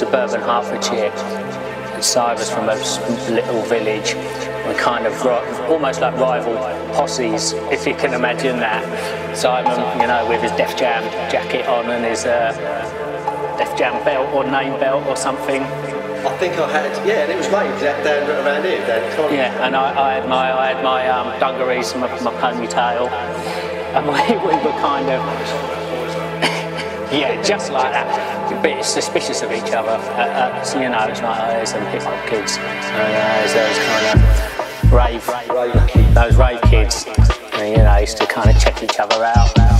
suburban Hertfordshire. Cybers from a little village. We're kind of got almost like rival posses, if you can imagine that. Simon, you know, with his Def Jam jacket on and his uh, Def Jam belt or name belt or something. I think I had, yeah, and it was made down around here, down Yeah, and I, I, had my, I had my um, dungarees and my, my ponytail, and we, we were kind of, yeah, just like that a bit suspicious of each other. Uh, uh, so, you know, it's like, oh, hip hop kids. Uh, there's those kind of rave, rave, those rave kids. And, you know, used to kind of check each other out.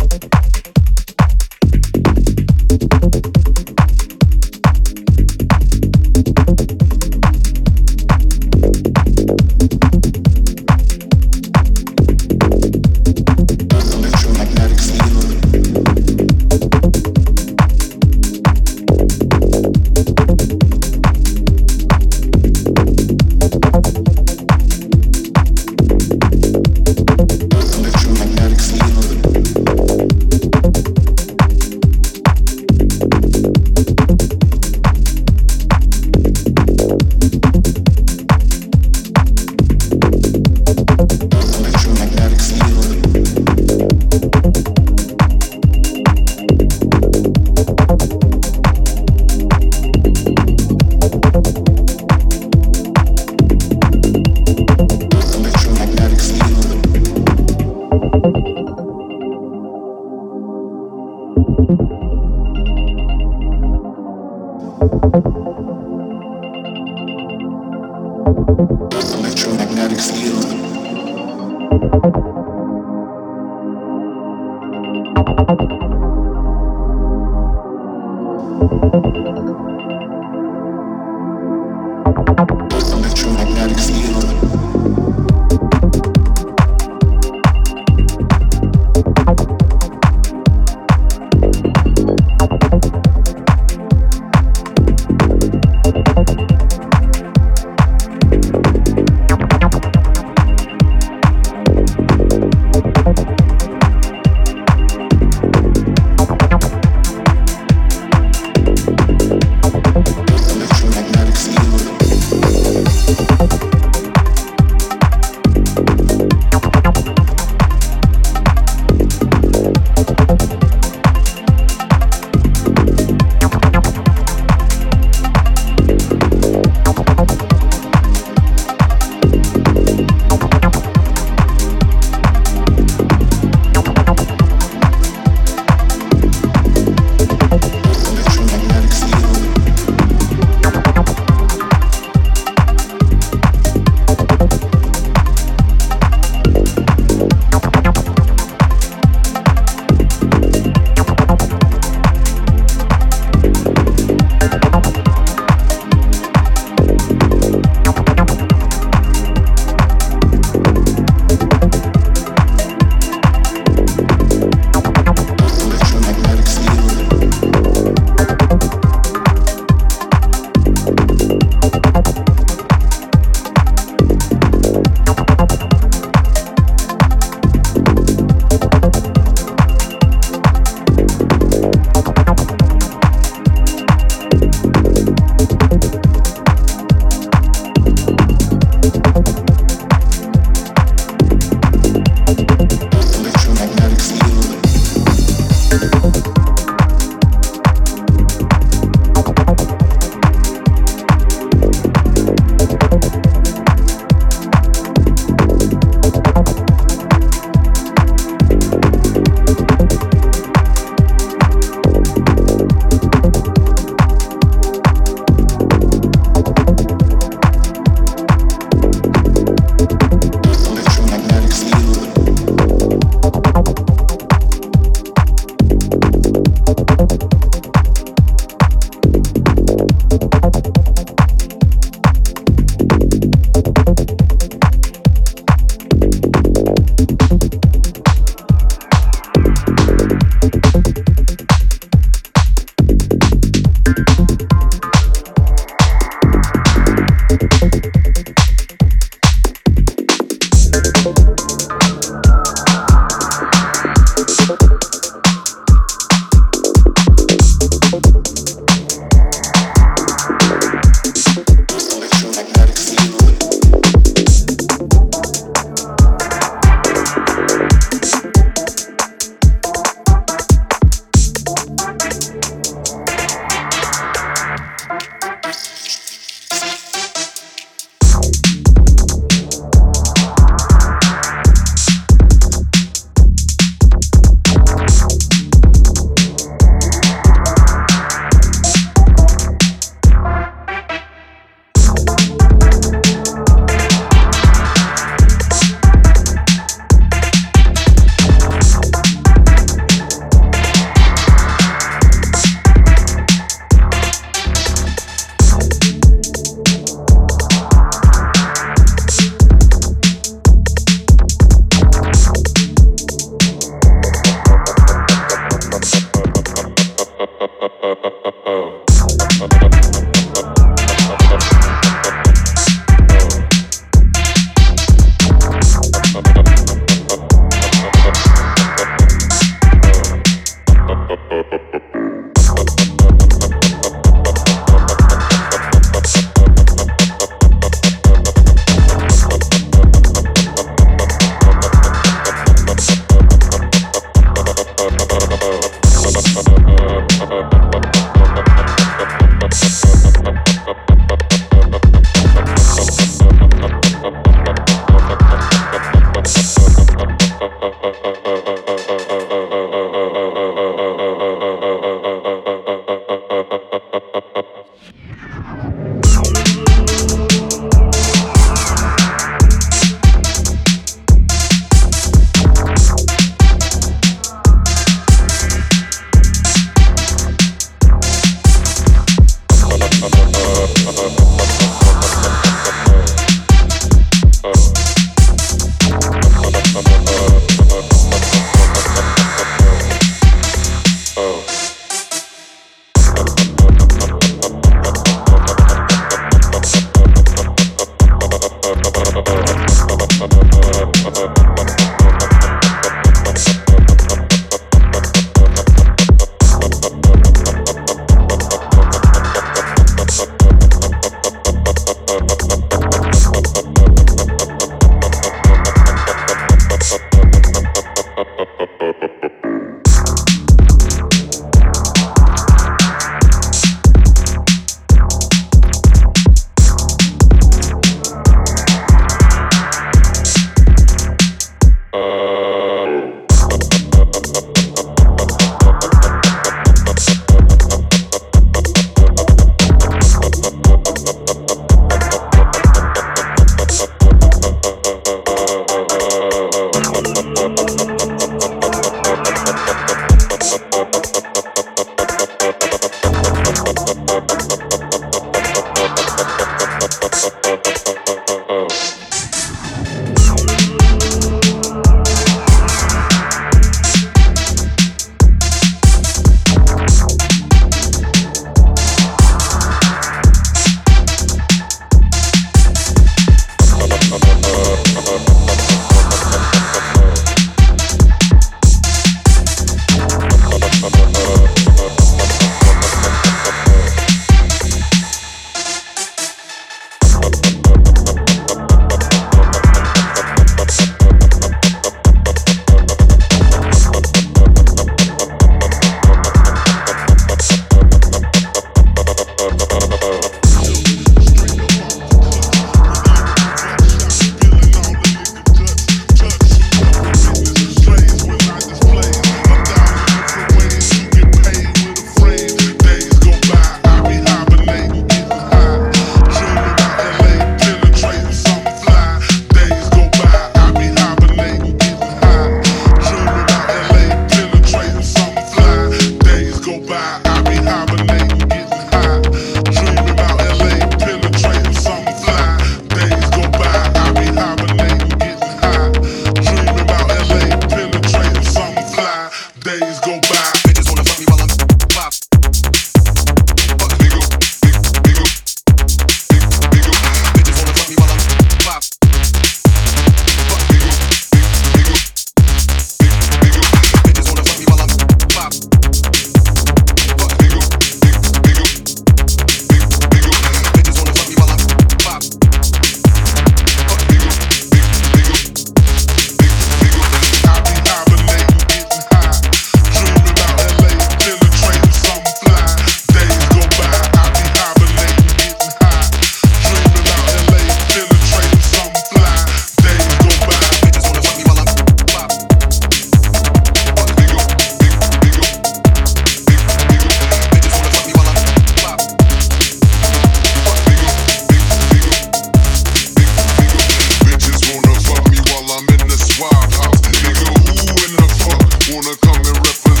represent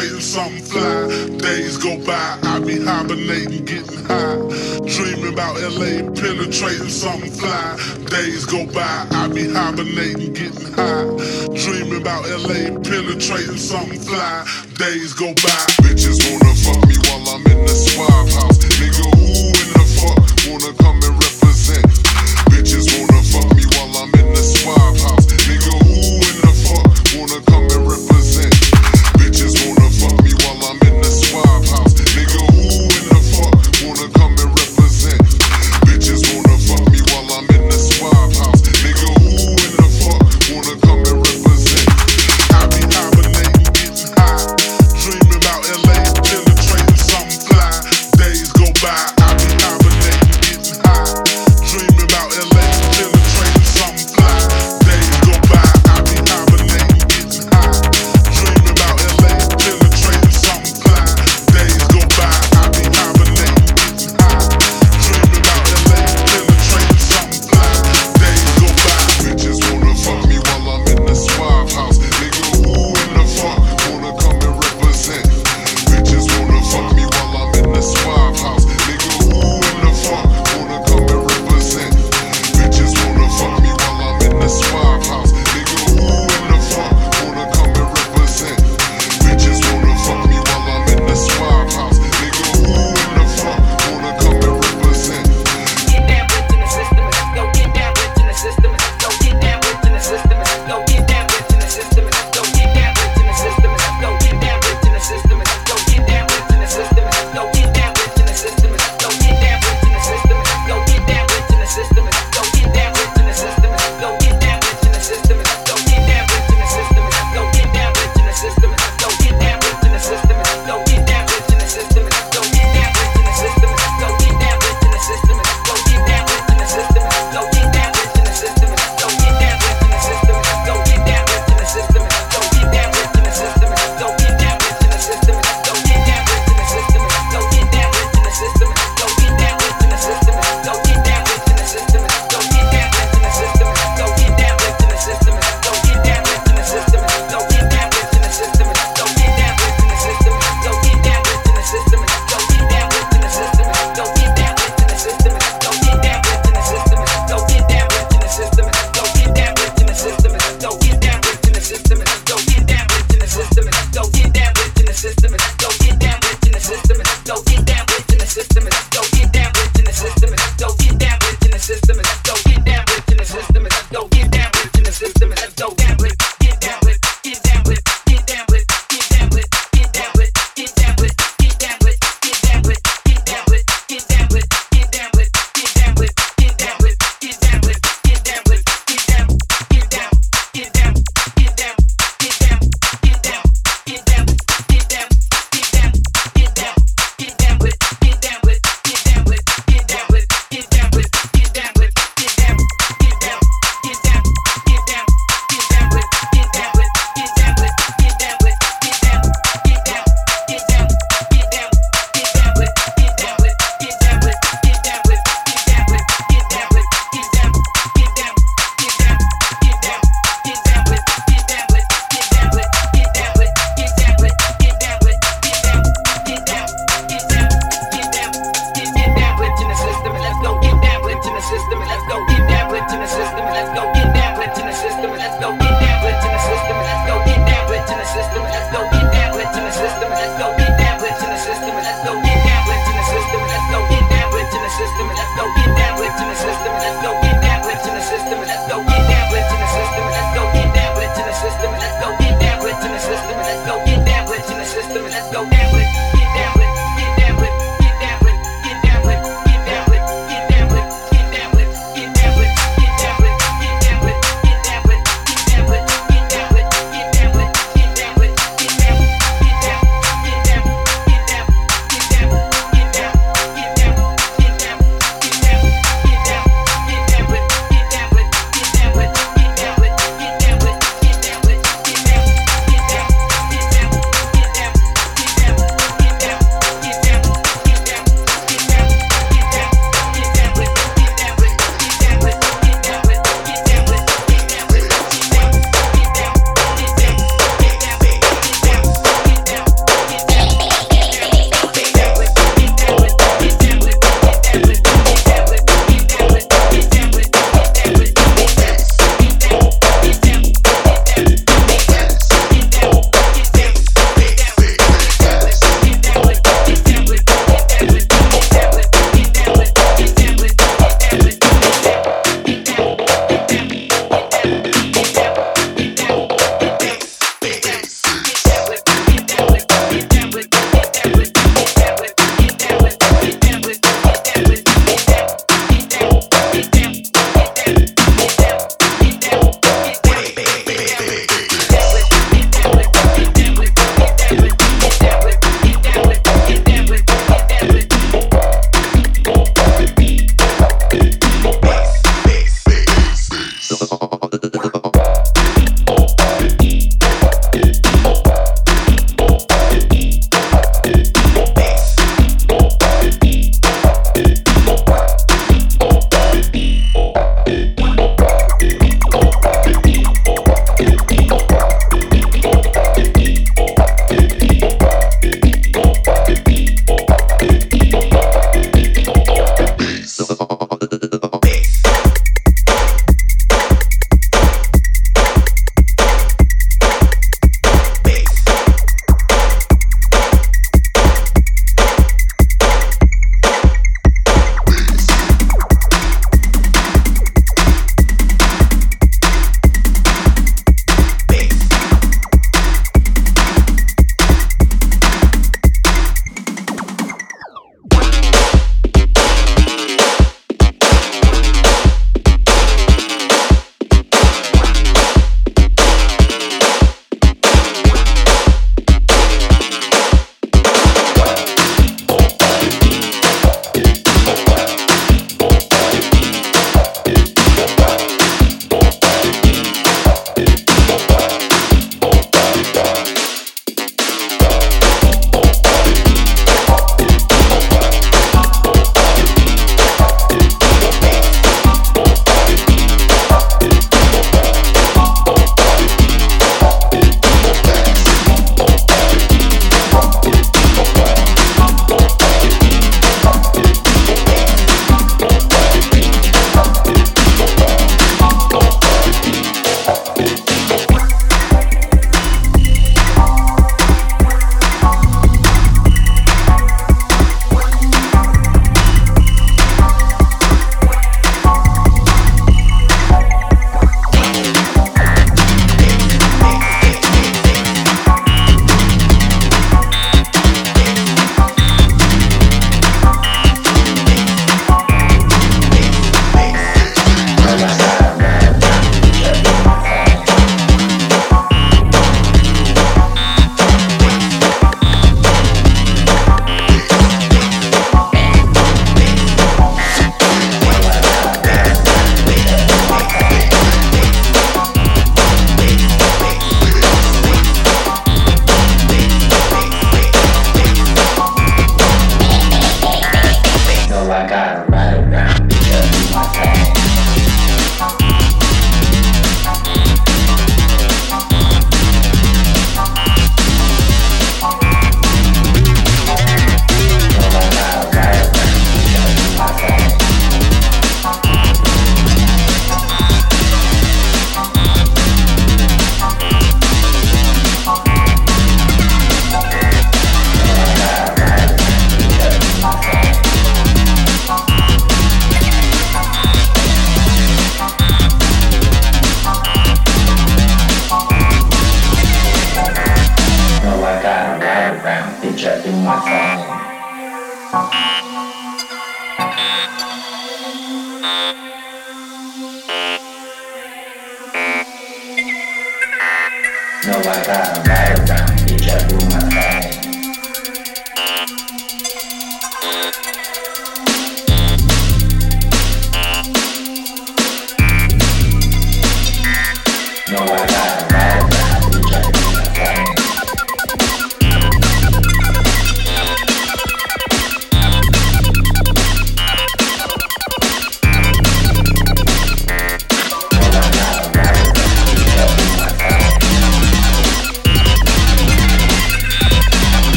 contemplating something fly. Days go by, I be hibernating, getting high. Dreaming about LA, penetrating something fly. Days go by, I be hibernating, getting high. Dreaming about LA, penetrating something fly. Days go by. Bitches wanna fuck me while I'm in the swab house. Nigga, who in the fuck wanna come and represent? Bitches